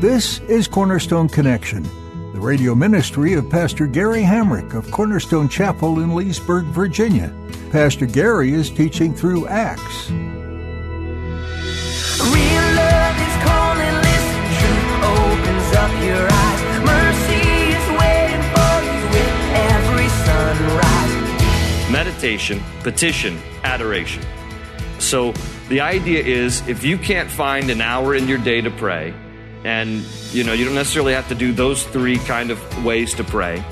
This is Cornerstone Connection, the radio ministry of Pastor Gary Hamrick of Cornerstone Chapel in Leesburg, Virginia. Pastor Gary is teaching through Acts. Real love is calling, listen, truth opens up your eyes. Mercy is waiting for you with every sunrise. meditation, petition, adoration. So the idea is if you can't find an hour in your day to pray, and you know, you don't necessarily have to do those three kind of ways to pray,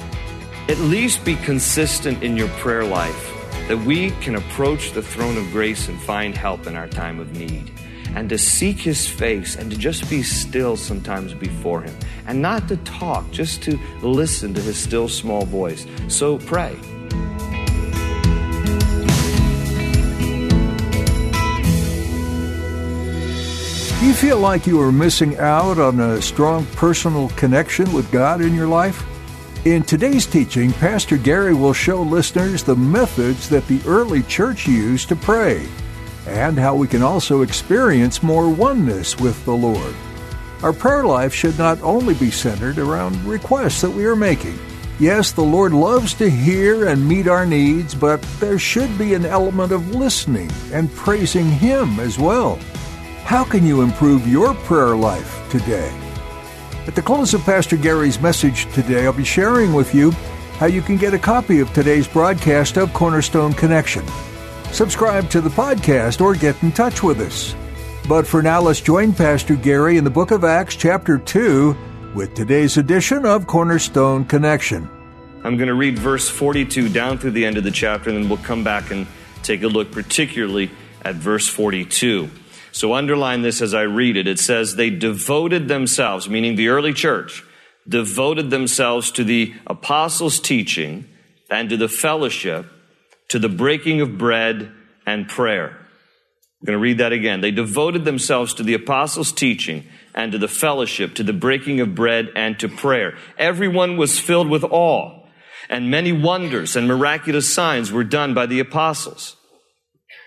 at least be consistent in your prayer life that we can approach the throne of grace and find help in our time of need. And to seek his face and to just be still sometimes before him. And not to talk, just to listen to his still small voice. So pray. Do you feel like you are missing out on a strong personal connection with God in your life? In today's teaching, Pastor Gary will show listeners the methods that the early church used to pray and how we can also experience more oneness with the Lord. Our prayer life should not only be centered around requests that we are making. Yes, the Lord loves to hear and meet our needs, but there should be an element of listening and praising Him as well. How can you improve your prayer life today? At the close of Pastor Gary's message today, I'll be sharing with you how you can get a copy of today's broadcast of Cornerstone Connection. Subscribe to the podcast or get in touch with us. But for now, let's join Pastor Gary in the book of Acts, chapter 2, with today's edition of Cornerstone Connection. I'm going to read verse 42 down through the end of the chapter, and then we'll come back and take a look particularly at verse 42. So underline this as I read it. It says, They devoted themselves, meaning the early church, devoted themselves to the apostles' teaching and to the fellowship, to the breaking of bread and prayer. I'm going to read that again. They devoted themselves to the apostles' teaching and to the fellowship, to the breaking of bread and to prayer. Everyone was filled with awe, and many wonders and miraculous signs were done by the apostles.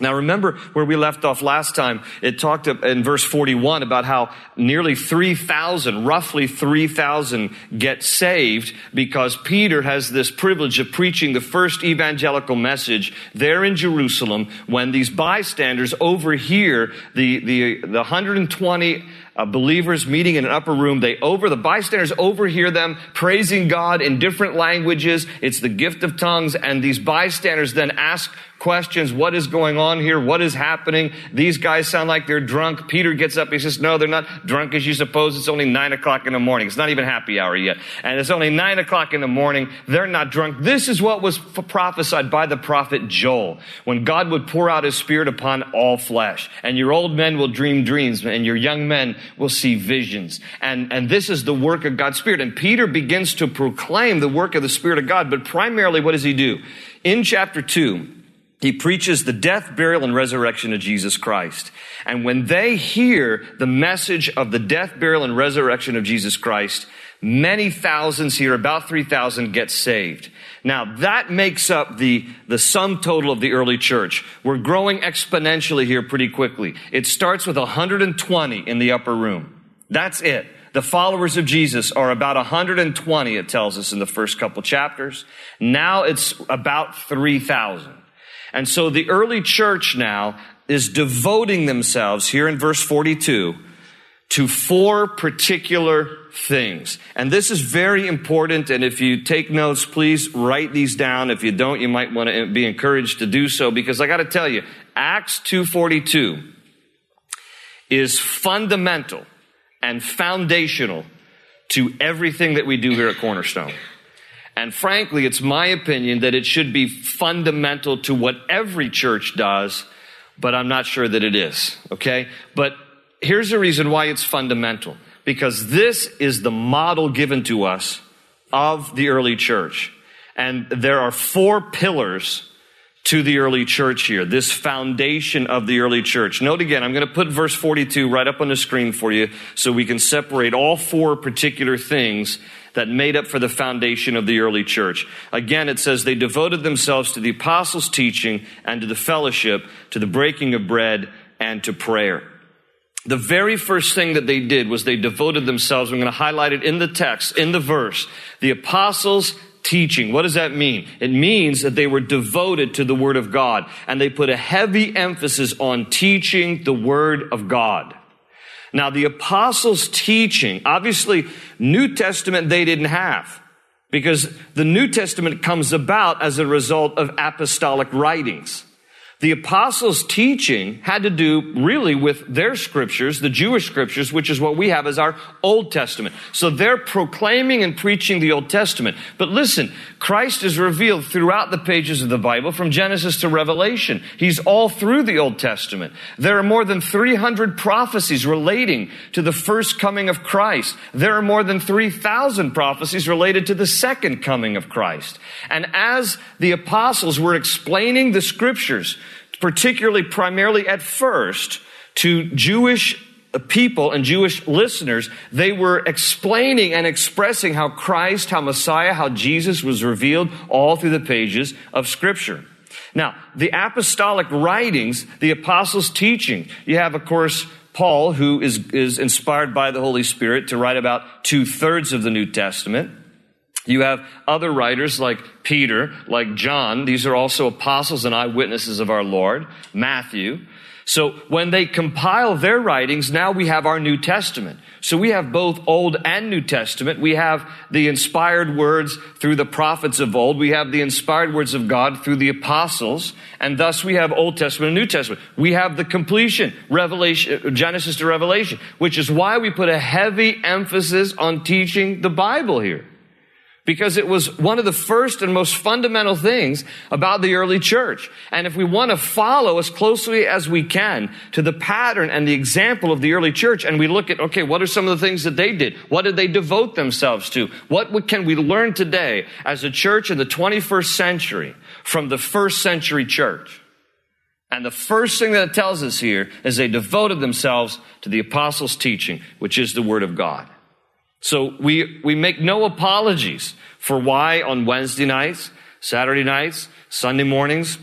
Now remember where we left off last time. It talked in verse 41 about how nearly 3,000, roughly 3,000 get saved because Peter has this privilege of preaching the first evangelical message there in Jerusalem when these bystanders overhear the, the, the 120 uh, believers meeting in an upper room. They over, the bystanders overhear them praising God in different languages. It's the gift of tongues. And these bystanders then ask questions. What is going on here? What is happening? These guys sound like they're drunk. Peter gets up. He says, no, they're not drunk as you suppose. It's only nine o'clock in the morning. It's not even happy hour yet. And it's only nine o'clock in the morning. They're not drunk. This is what was prophesied by the prophet Joel when God would pour out his spirit upon all flesh. And your old men will dream dreams and your young men will see visions. And, and this is the work of God's spirit. And Peter begins to proclaim the work of the spirit of God. But primarily, what does he do? In chapter two, he preaches the death, burial, and resurrection of Jesus Christ. And when they hear the message of the death, burial, and resurrection of Jesus Christ, many thousands here, about 3,000 get saved. Now that makes up the, the sum total of the early church. We're growing exponentially here pretty quickly. It starts with 120 in the upper room. That's it. The followers of Jesus are about 120, it tells us in the first couple chapters. Now it's about 3,000. And so the early church now is devoting themselves here in verse 42 to four particular things. And this is very important. And if you take notes, please write these down. If you don't, you might want to be encouraged to do so because I got to tell you, Acts 242 is fundamental and foundational to everything that we do here at Cornerstone. And frankly, it's my opinion that it should be fundamental to what every church does, but I'm not sure that it is. Okay? But here's the reason why it's fundamental. Because this is the model given to us of the early church. And there are four pillars to the early church here, this foundation of the early church. Note again, I'm going to put verse 42 right up on the screen for you so we can separate all four particular things that made up for the foundation of the early church. Again, it says they devoted themselves to the apostles' teaching and to the fellowship, to the breaking of bread and to prayer. The very first thing that they did was they devoted themselves. I'm going to highlight it in the text, in the verse. The apostles teaching. What does that mean? It means that they were devoted to the Word of God and they put a heavy emphasis on teaching the Word of God. Now, the apostles' teaching, obviously, New Testament they didn't have because the New Testament comes about as a result of apostolic writings. The apostles' teaching had to do really with their scriptures, the Jewish scriptures, which is what we have as our Old Testament. So they're proclaiming and preaching the Old Testament. But listen, Christ is revealed throughout the pages of the Bible from Genesis to Revelation. He's all through the Old Testament. There are more than 300 prophecies relating to the first coming of Christ. There are more than 3,000 prophecies related to the second coming of Christ. And as the apostles were explaining the scriptures, particularly primarily at first to Jewish people and Jewish listeners, they were explaining and expressing how Christ, how Messiah, how Jesus was revealed all through the pages of Scripture. Now, the apostolic writings, the apostles' teaching, you have, of course, Paul, who is, is inspired by the Holy Spirit to write about two thirds of the New Testament. You have other writers like Peter, like John. These are also apostles and eyewitnesses of our Lord. Matthew. So when they compile their writings, now we have our New Testament. So we have both Old and New Testament. We have the inspired words through the prophets of old. We have the inspired words of God through the apostles. And thus we have Old Testament and New Testament. We have the completion, Revelation, uh, Genesis to Revelation, which is why we put a heavy emphasis on teaching the Bible here because it was one of the first and most fundamental things about the early church. And if we want to follow as closely as we can to the pattern and the example of the early church, and we look at, okay, what are some of the things that they did? What did they devote themselves to? What can we learn today as a church in the 21st century from the first century church? And the first thing that it tells us here is they devoted themselves to the apostles' teaching, which is the Word of God. So we, we make no apologies for why on Wednesday nights, Saturday nights, Sunday mornings,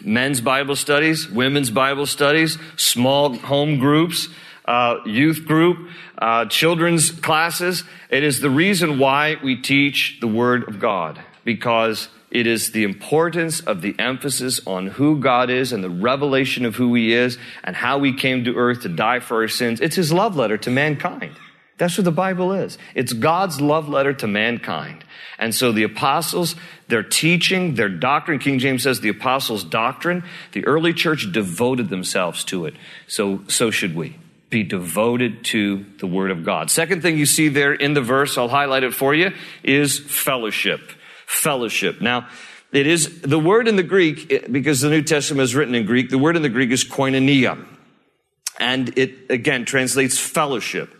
men's Bible studies, women's Bible studies, small home groups, uh, youth group, uh, children's classes. It is the reason why we teach the Word of God because it is the importance of the emphasis on who God is and the revelation of who He is and how He came to earth to die for our sins. It's His love letter to mankind. That's what the Bible is. It's God's love letter to mankind. And so the apostles, their teaching, their doctrine, King James says the apostles' doctrine, the early church devoted themselves to it. So, so should we. Be devoted to the Word of God. Second thing you see there in the verse, I'll highlight it for you, is fellowship. Fellowship. Now, it is the word in the Greek, because the New Testament is written in Greek, the word in the Greek is koinonia. And it, again, translates fellowship.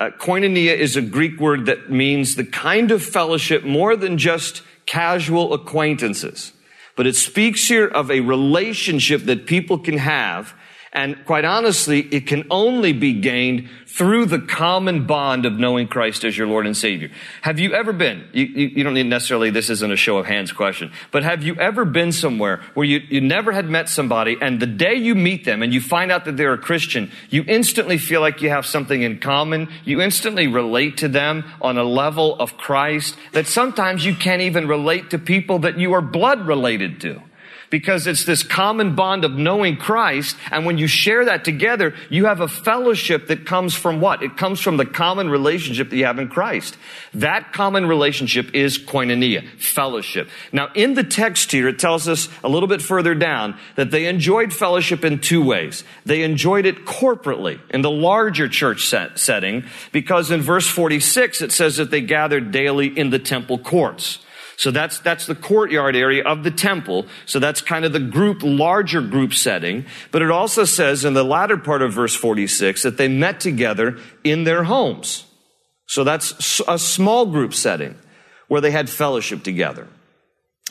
Uh, koinonia is a Greek word that means the kind of fellowship more than just casual acquaintances. But it speaks here of a relationship that people can have and quite honestly, it can only be gained through the common bond of knowing Christ as your Lord and Savior. Have you ever been, you, you, you, don't need necessarily, this isn't a show of hands question, but have you ever been somewhere where you, you never had met somebody and the day you meet them and you find out that they're a Christian, you instantly feel like you have something in common. You instantly relate to them on a level of Christ that sometimes you can't even relate to people that you are blood related to. Because it's this common bond of knowing Christ. And when you share that together, you have a fellowship that comes from what? It comes from the common relationship that you have in Christ. That common relationship is koinonia, fellowship. Now, in the text here, it tells us a little bit further down that they enjoyed fellowship in two ways. They enjoyed it corporately in the larger church set setting because in verse 46 it says that they gathered daily in the temple courts. So that's, that's the courtyard area of the temple. So that's kind of the group, larger group setting. But it also says in the latter part of verse 46 that they met together in their homes. So that's a small group setting where they had fellowship together.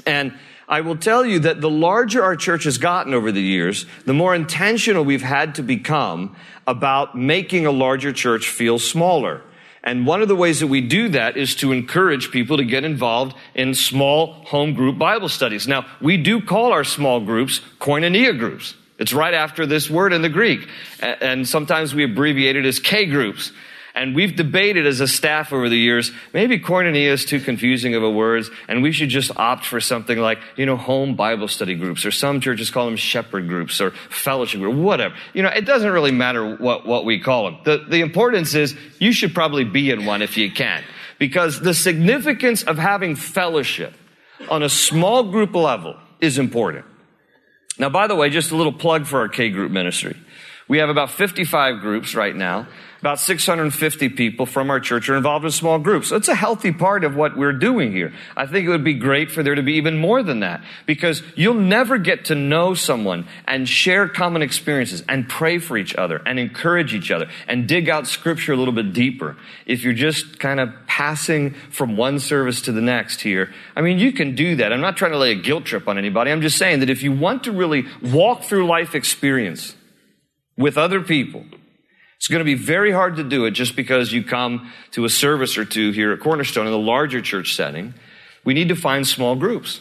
And I will tell you that the larger our church has gotten over the years, the more intentional we've had to become about making a larger church feel smaller. And one of the ways that we do that is to encourage people to get involved in small home group Bible studies. Now, we do call our small groups koinonia groups. It's right after this word in the Greek. And sometimes we abbreviate it as K groups. And we've debated as a staff over the years, maybe koinonia is too confusing of a word, and we should just opt for something like, you know, home Bible study groups, or some churches call them shepherd groups, or fellowship group, whatever. You know, it doesn't really matter what, what we call them. The, the importance is you should probably be in one if you can. Because the significance of having fellowship on a small group level is important. Now, by the way, just a little plug for our K group ministry. We have about 55 groups right now. About 650 people from our church are involved in small groups. It's a healthy part of what we're doing here. I think it would be great for there to be even more than that because you'll never get to know someone and share common experiences and pray for each other and encourage each other and dig out scripture a little bit deeper if you're just kind of passing from one service to the next here. I mean, you can do that. I'm not trying to lay a guilt trip on anybody. I'm just saying that if you want to really walk through life experience with other people, it's going to be very hard to do it just because you come to a service or two here at Cornerstone in the larger church setting. We need to find small groups.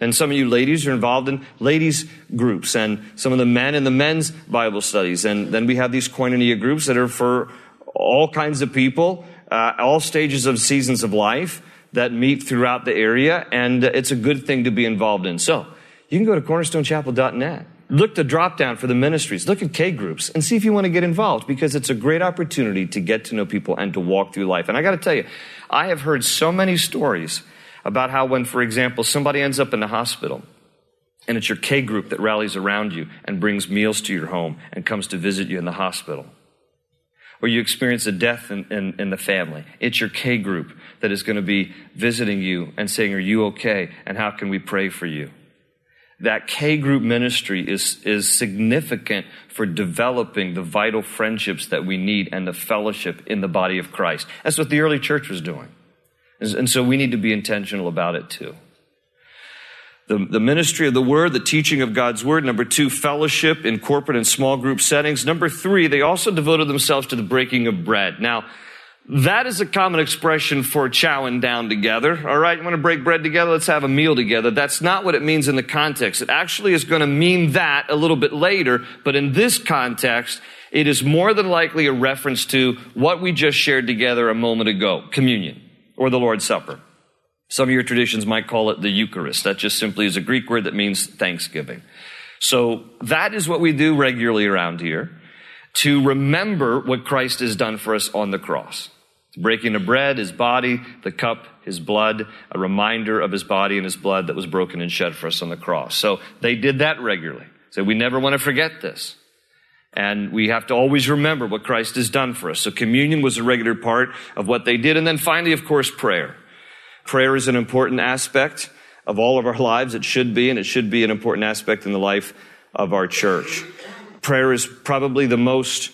And some of you ladies are involved in ladies groups and some of the men in the men's Bible studies. And then we have these koinonia groups that are for all kinds of people, uh, all stages of seasons of life that meet throughout the area. And it's a good thing to be involved in. So you can go to cornerstonechapel.net look the drop down for the ministries, look at K groups, and see if you want to get involved because it's a great opportunity to get to know people and to walk through life. And I got to tell you, I have heard so many stories about how when, for example, somebody ends up in the hospital and it's your K group that rallies around you and brings meals to your home and comes to visit you in the hospital. Or you experience a death in, in, in the family. It's your K group that is going to be visiting you and saying, Are you okay? And how can we pray for you? That K group ministry is, is significant for developing the vital friendships that we need and the fellowship in the body of Christ. That's what the early church was doing. And so we need to be intentional about it too. The, the ministry of the word, the teaching of God's word. Number two, fellowship in corporate and small group settings. Number three, they also devoted themselves to the breaking of bread. Now, that is a common expression for chowing down together. All right, you want to break bread together? Let's have a meal together. That's not what it means in the context. It actually is going to mean that a little bit later, but in this context, it is more than likely a reference to what we just shared together a moment ago communion or the Lord's Supper. Some of your traditions might call it the Eucharist. That just simply is a Greek word that means thanksgiving. So that is what we do regularly around here to remember what Christ has done for us on the cross breaking of bread, his body, the cup, his blood, a reminder of his body and his blood that was broken and shed for us on the cross. So they did that regularly. So we never want to forget this. And we have to always remember what Christ has done for us. So communion was a regular part of what they did. And then finally, of course, prayer. Prayer is an important aspect of all of our lives. It should be, and it should be an important aspect in the life of our church. Prayer is probably the most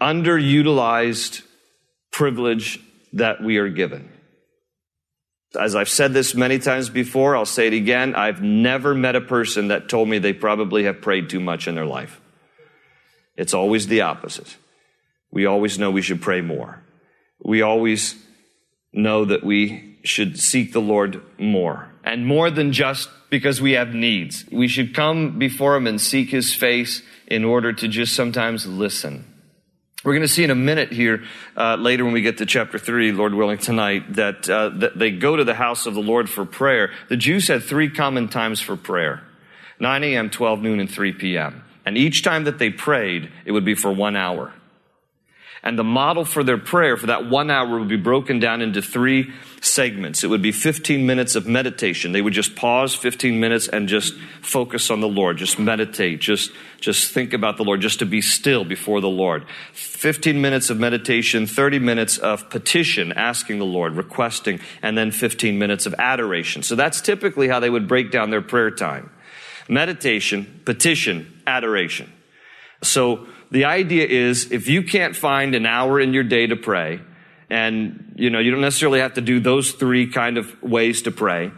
underutilized privilege that we are given. As I've said this many times before, I'll say it again. I've never met a person that told me they probably have prayed too much in their life. It's always the opposite. We always know we should pray more. We always know that we should seek the Lord more. And more than just because we have needs. We should come before Him and seek His face in order to just sometimes listen we're going to see in a minute here, uh, later when we get to chapter 3, Lord willing, tonight, that, uh, that they go to the house of the Lord for prayer. The Jews had three common times for prayer. 9 a.m., 12 noon, and 3 p.m. And each time that they prayed, it would be for one hour. And the model for their prayer for that one hour would be broken down into three segments. It would be 15 minutes of meditation. They would just pause 15 minutes and just focus on the Lord, just meditate, just, just think about the Lord, just to be still before the Lord. 15 minutes of meditation, 30 minutes of petition, asking the Lord, requesting, and then 15 minutes of adoration. So that's typically how they would break down their prayer time. Meditation, petition, adoration. So the idea is if you can't find an hour in your day to pray, and you know, you don't necessarily have to do those three kind of ways to pray,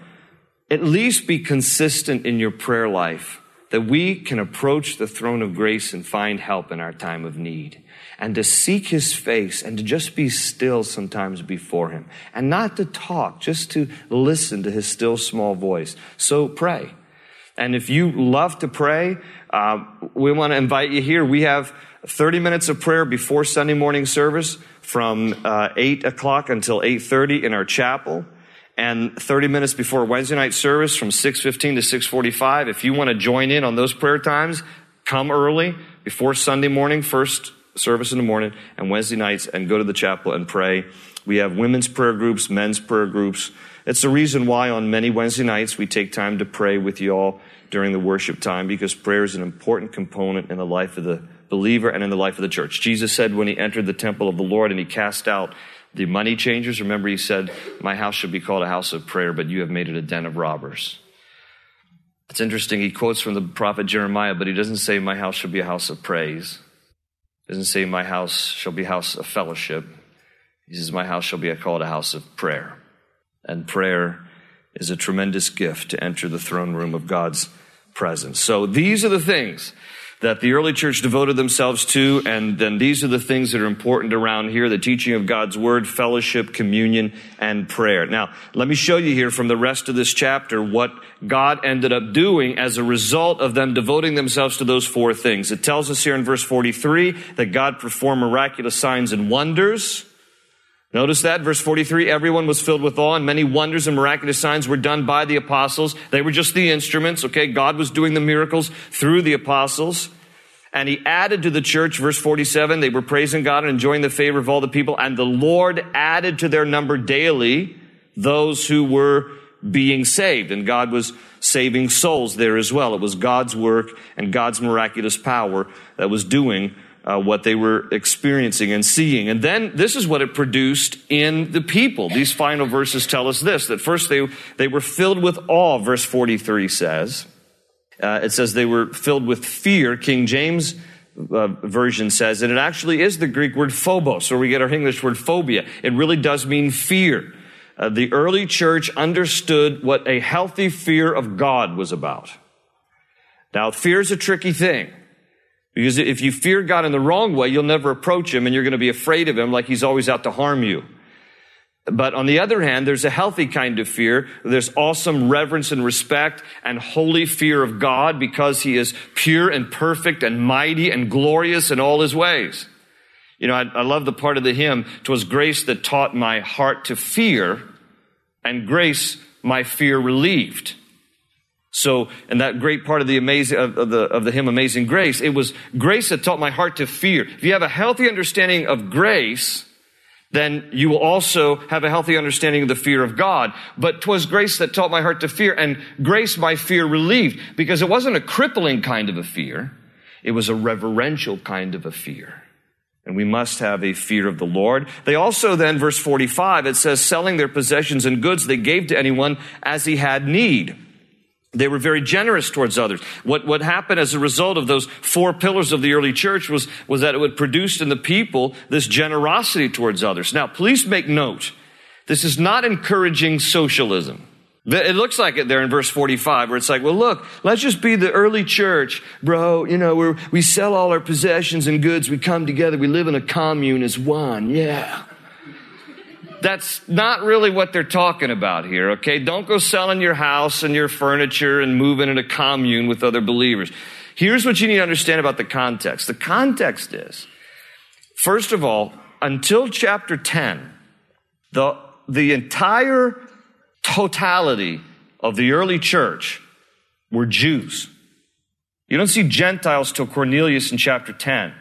at least be consistent in your prayer life that we can approach the throne of grace and find help in our time of need and to seek his face and to just be still sometimes before him and not to talk, just to listen to his still small voice. So pray. And if you love to pray, uh, we want to invite you here. We have 30 minutes of prayer before Sunday morning service from uh, 8 o'clock until 8.30 in our chapel and 30 minutes before Wednesday night service from 6.15 to 6.45. If you want to join in on those prayer times, come early before Sunday morning, first service in the morning, and Wednesday nights, and go to the chapel and pray. We have women's prayer groups, men's prayer groups. It's the reason why on many Wednesday nights we take time to pray with you all during the worship time because prayer is an important component in the life of the believer and in the life of the church. Jesus said when he entered the temple of the Lord and he cast out the money changers, remember he said, My house should be called a house of prayer, but you have made it a den of robbers. It's interesting, he quotes from the prophet Jeremiah, but he doesn't say, My house shall be a house of praise. He doesn't say, My house shall be a house of fellowship. He says, My house shall be called a house of prayer. And prayer is a tremendous gift to enter the throne room of God's presence. So these are the things that the early church devoted themselves to, and then these are the things that are important around here the teaching of God's word, fellowship, communion, and prayer. Now, let me show you here from the rest of this chapter what God ended up doing as a result of them devoting themselves to those four things. It tells us here in verse 43 that God performed miraculous signs and wonders. Notice that, verse 43, everyone was filled with awe and many wonders and miraculous signs were done by the apostles. They were just the instruments, okay? God was doing the miracles through the apostles. And he added to the church, verse 47, they were praising God and enjoying the favor of all the people. And the Lord added to their number daily those who were being saved. And God was saving souls there as well. It was God's work and God's miraculous power that was doing uh, what they were experiencing and seeing. And then this is what it produced in the people. These final verses tell us this that first they, they were filled with awe, verse 43 says. Uh, it says they were filled with fear. King James uh, version says, and it actually is the Greek word phobos, where we get our English word phobia. It really does mean fear. Uh, the early church understood what a healthy fear of God was about. Now, fear is a tricky thing. Because if you fear God in the wrong way, you'll never approach Him and you're going to be afraid of Him like He's always out to harm you. But on the other hand, there's a healthy kind of fear. There's awesome reverence and respect and holy fear of God because He is pure and perfect and mighty and glorious in all His ways. You know, I, I love the part of the hymn, "'Twas grace that taught my heart to fear, and grace my fear relieved." So, in that great part of the amazing, of, of, the, of the hymn Amazing Grace, it was grace that taught my heart to fear. If you have a healthy understanding of grace, then you will also have a healthy understanding of the fear of God. But 'twas grace that taught my heart to fear, and grace my fear relieved, because it wasn't a crippling kind of a fear. It was a reverential kind of a fear. And we must have a fear of the Lord. They also then, verse 45, it says, selling their possessions and goods they gave to anyone as he had need. They were very generous towards others. What, what happened as a result of those four pillars of the early church was, was that it would produce in the people this generosity towards others. Now, please make note. This is not encouraging socialism. It looks like it there in verse 45 where it's like, well, look, let's just be the early church, bro. You know, where we sell all our possessions and goods. We come together. We live in a commune as one. Yeah. That's not really what they're talking about here, okay? Don't go selling your house and your furniture and moving in a commune with other believers. Here's what you need to understand about the context. The context is, first of all, until chapter 10, the, the entire totality of the early church were Jews. You don't see Gentiles till Cornelius in chapter 10.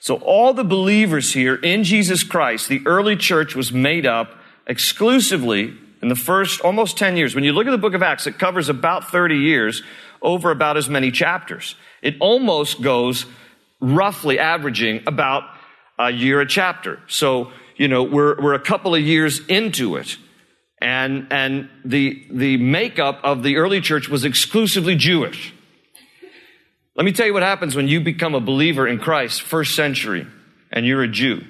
So all the believers here in Jesus Christ, the early church was made up exclusively in the first almost 10 years. When you look at the book of Acts, it covers about 30 years over about as many chapters. It almost goes roughly averaging about a year a chapter. So, you know, we're, we're a couple of years into it. And, and the, the makeup of the early church was exclusively Jewish. Let me tell you what happens when you become a believer in Christ, first century, and you're a Jew.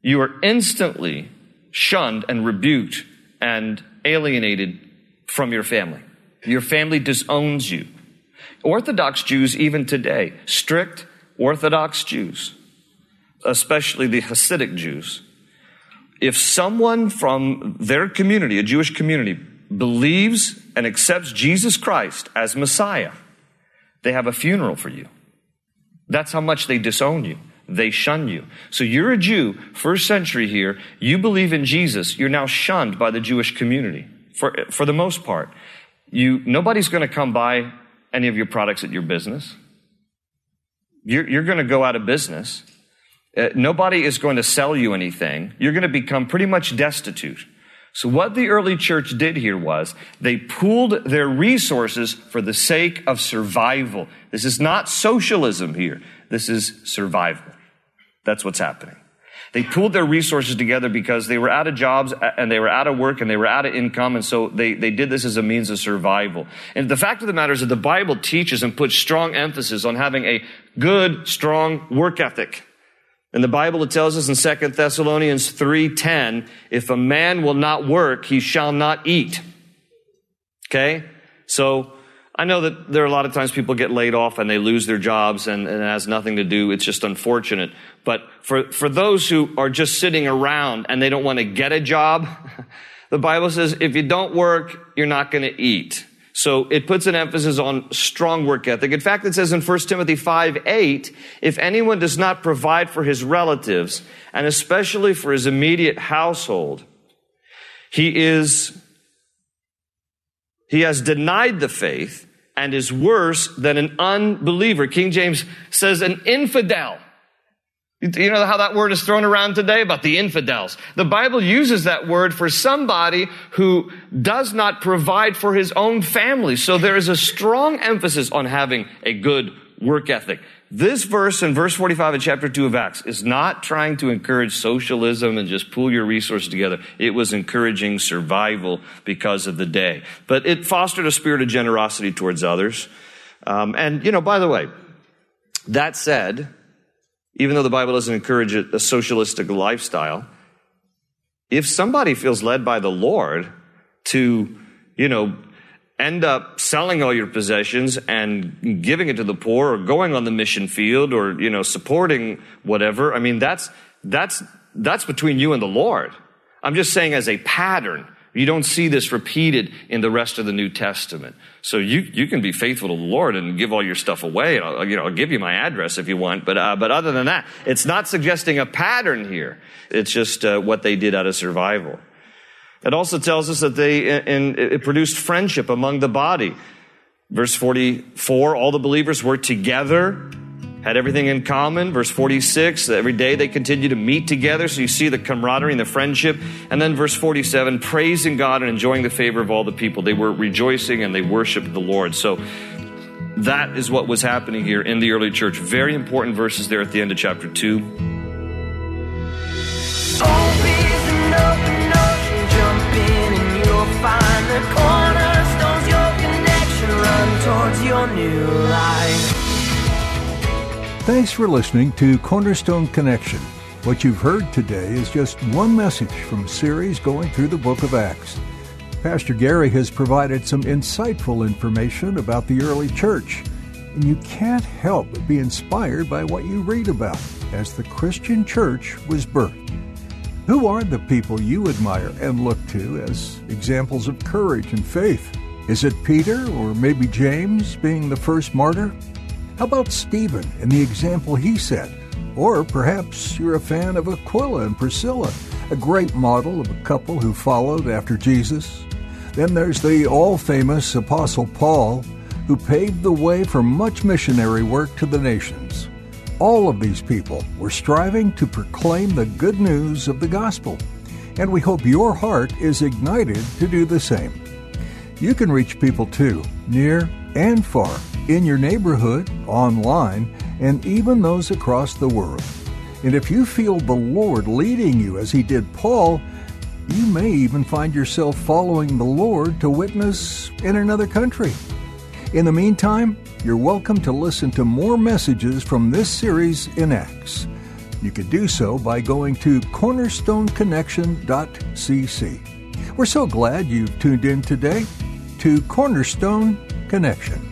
You are instantly shunned and rebuked and alienated from your family. Your family disowns you. Orthodox Jews, even today, strict Orthodox Jews, especially the Hasidic Jews, if someone from their community, a Jewish community, believes and accepts Jesus Christ as Messiah, they have a funeral for you. That's how much they disown you. They shun you. So you're a Jew, first century here. You believe in Jesus. You're now shunned by the Jewish community for, for the most part. You, nobody's going to come buy any of your products at your business. You're, you're going to go out of business. Uh, nobody is going to sell you anything. You're going to become pretty much destitute. So what the early church did here was they pooled their resources for the sake of survival. This is not socialism here. This is survival. That's what's happening. They pooled their resources together because they were out of jobs and they were out of work and they were out of income. And so they, they did this as a means of survival. And the fact of the matter is that the Bible teaches and puts strong emphasis on having a good, strong work ethic. In the Bible, it tells us in 2 Thessalonians 3.10, if a man will not work, he shall not eat. Okay? So, I know that there are a lot of times people get laid off and they lose their jobs and, and, it has nothing to do. It's just unfortunate. But for, for those who are just sitting around and they don't want to get a job, the Bible says if you don't work, you're not going to eat. So it puts an emphasis on strong work ethic. In fact, it says in 1 Timothy 5, 8, if anyone does not provide for his relatives, and especially for his immediate household, he is, he has denied the faith and is worse than an unbeliever. King James says an infidel. You know how that word is thrown around today about the infidels. The Bible uses that word for somebody who does not provide for his own family. So there is a strong emphasis on having a good work ethic. This verse in verse 45 of chapter 2 of Acts is not trying to encourage socialism and just pool your resources together. It was encouraging survival because of the day. But it fostered a spirit of generosity towards others. Um, and, you know, by the way, that said, even though the Bible doesn't encourage a, socialistic lifestyle, if somebody feels led by the Lord to, you know, end up selling all your possessions and giving it to the poor or going on the mission field or, you know, supporting whatever, I mean, that's, that's, that's between you and the Lord. I'm just saying as a pattern. You don't see this repeated in the rest of the New Testament. So you, you can be faithful to the Lord and give all your stuff away. I'll, you know, I'll give you my address if you want. But, uh, but other than that, it's not suggesting a pattern here. It's just uh, what they did out of survival. It also tells us that they in, it produced friendship among the body. Verse 44, all the believers were together had everything in common. Verse 46, every day they continued to meet together. So you see the camaraderie and the friendship. And then verse 47, praising God and enjoying the favor of all the people. They were rejoicing and they worshiped the Lord. So that is what was happening here in the early church. Very important verses there at the end of chapter 2. towards your new life. Thanks for listening to Cornerstone Connection. What you've heard today is just one message from a series going through the book of Acts. Pastor Gary has provided some insightful information about the early church, and you can't help but be inspired by what you read about as the Christian church was birthed. Who are the people you admire and look to as examples of courage and faith? Is it Peter or maybe James being the first martyr? How about Stephen and the example he set? Or perhaps you're a fan of Aquila and Priscilla, a great model of a couple who followed after Jesus. Then there's the all famous Apostle Paul, who paved the way for much missionary work to the nations. All of these people were striving to proclaim the good news of the gospel, and we hope your heart is ignited to do the same. You can reach people too, near and far, in your neighborhood, online, and even those across the world. And if you feel the Lord leading you as He did Paul, you may even find yourself following the Lord to witness in another country. In the meantime, you're welcome to listen to more messages from this series in Acts. You can do so by going to cornerstoneconnection.cc. We're so glad you've tuned in today to Cornerstone Connection.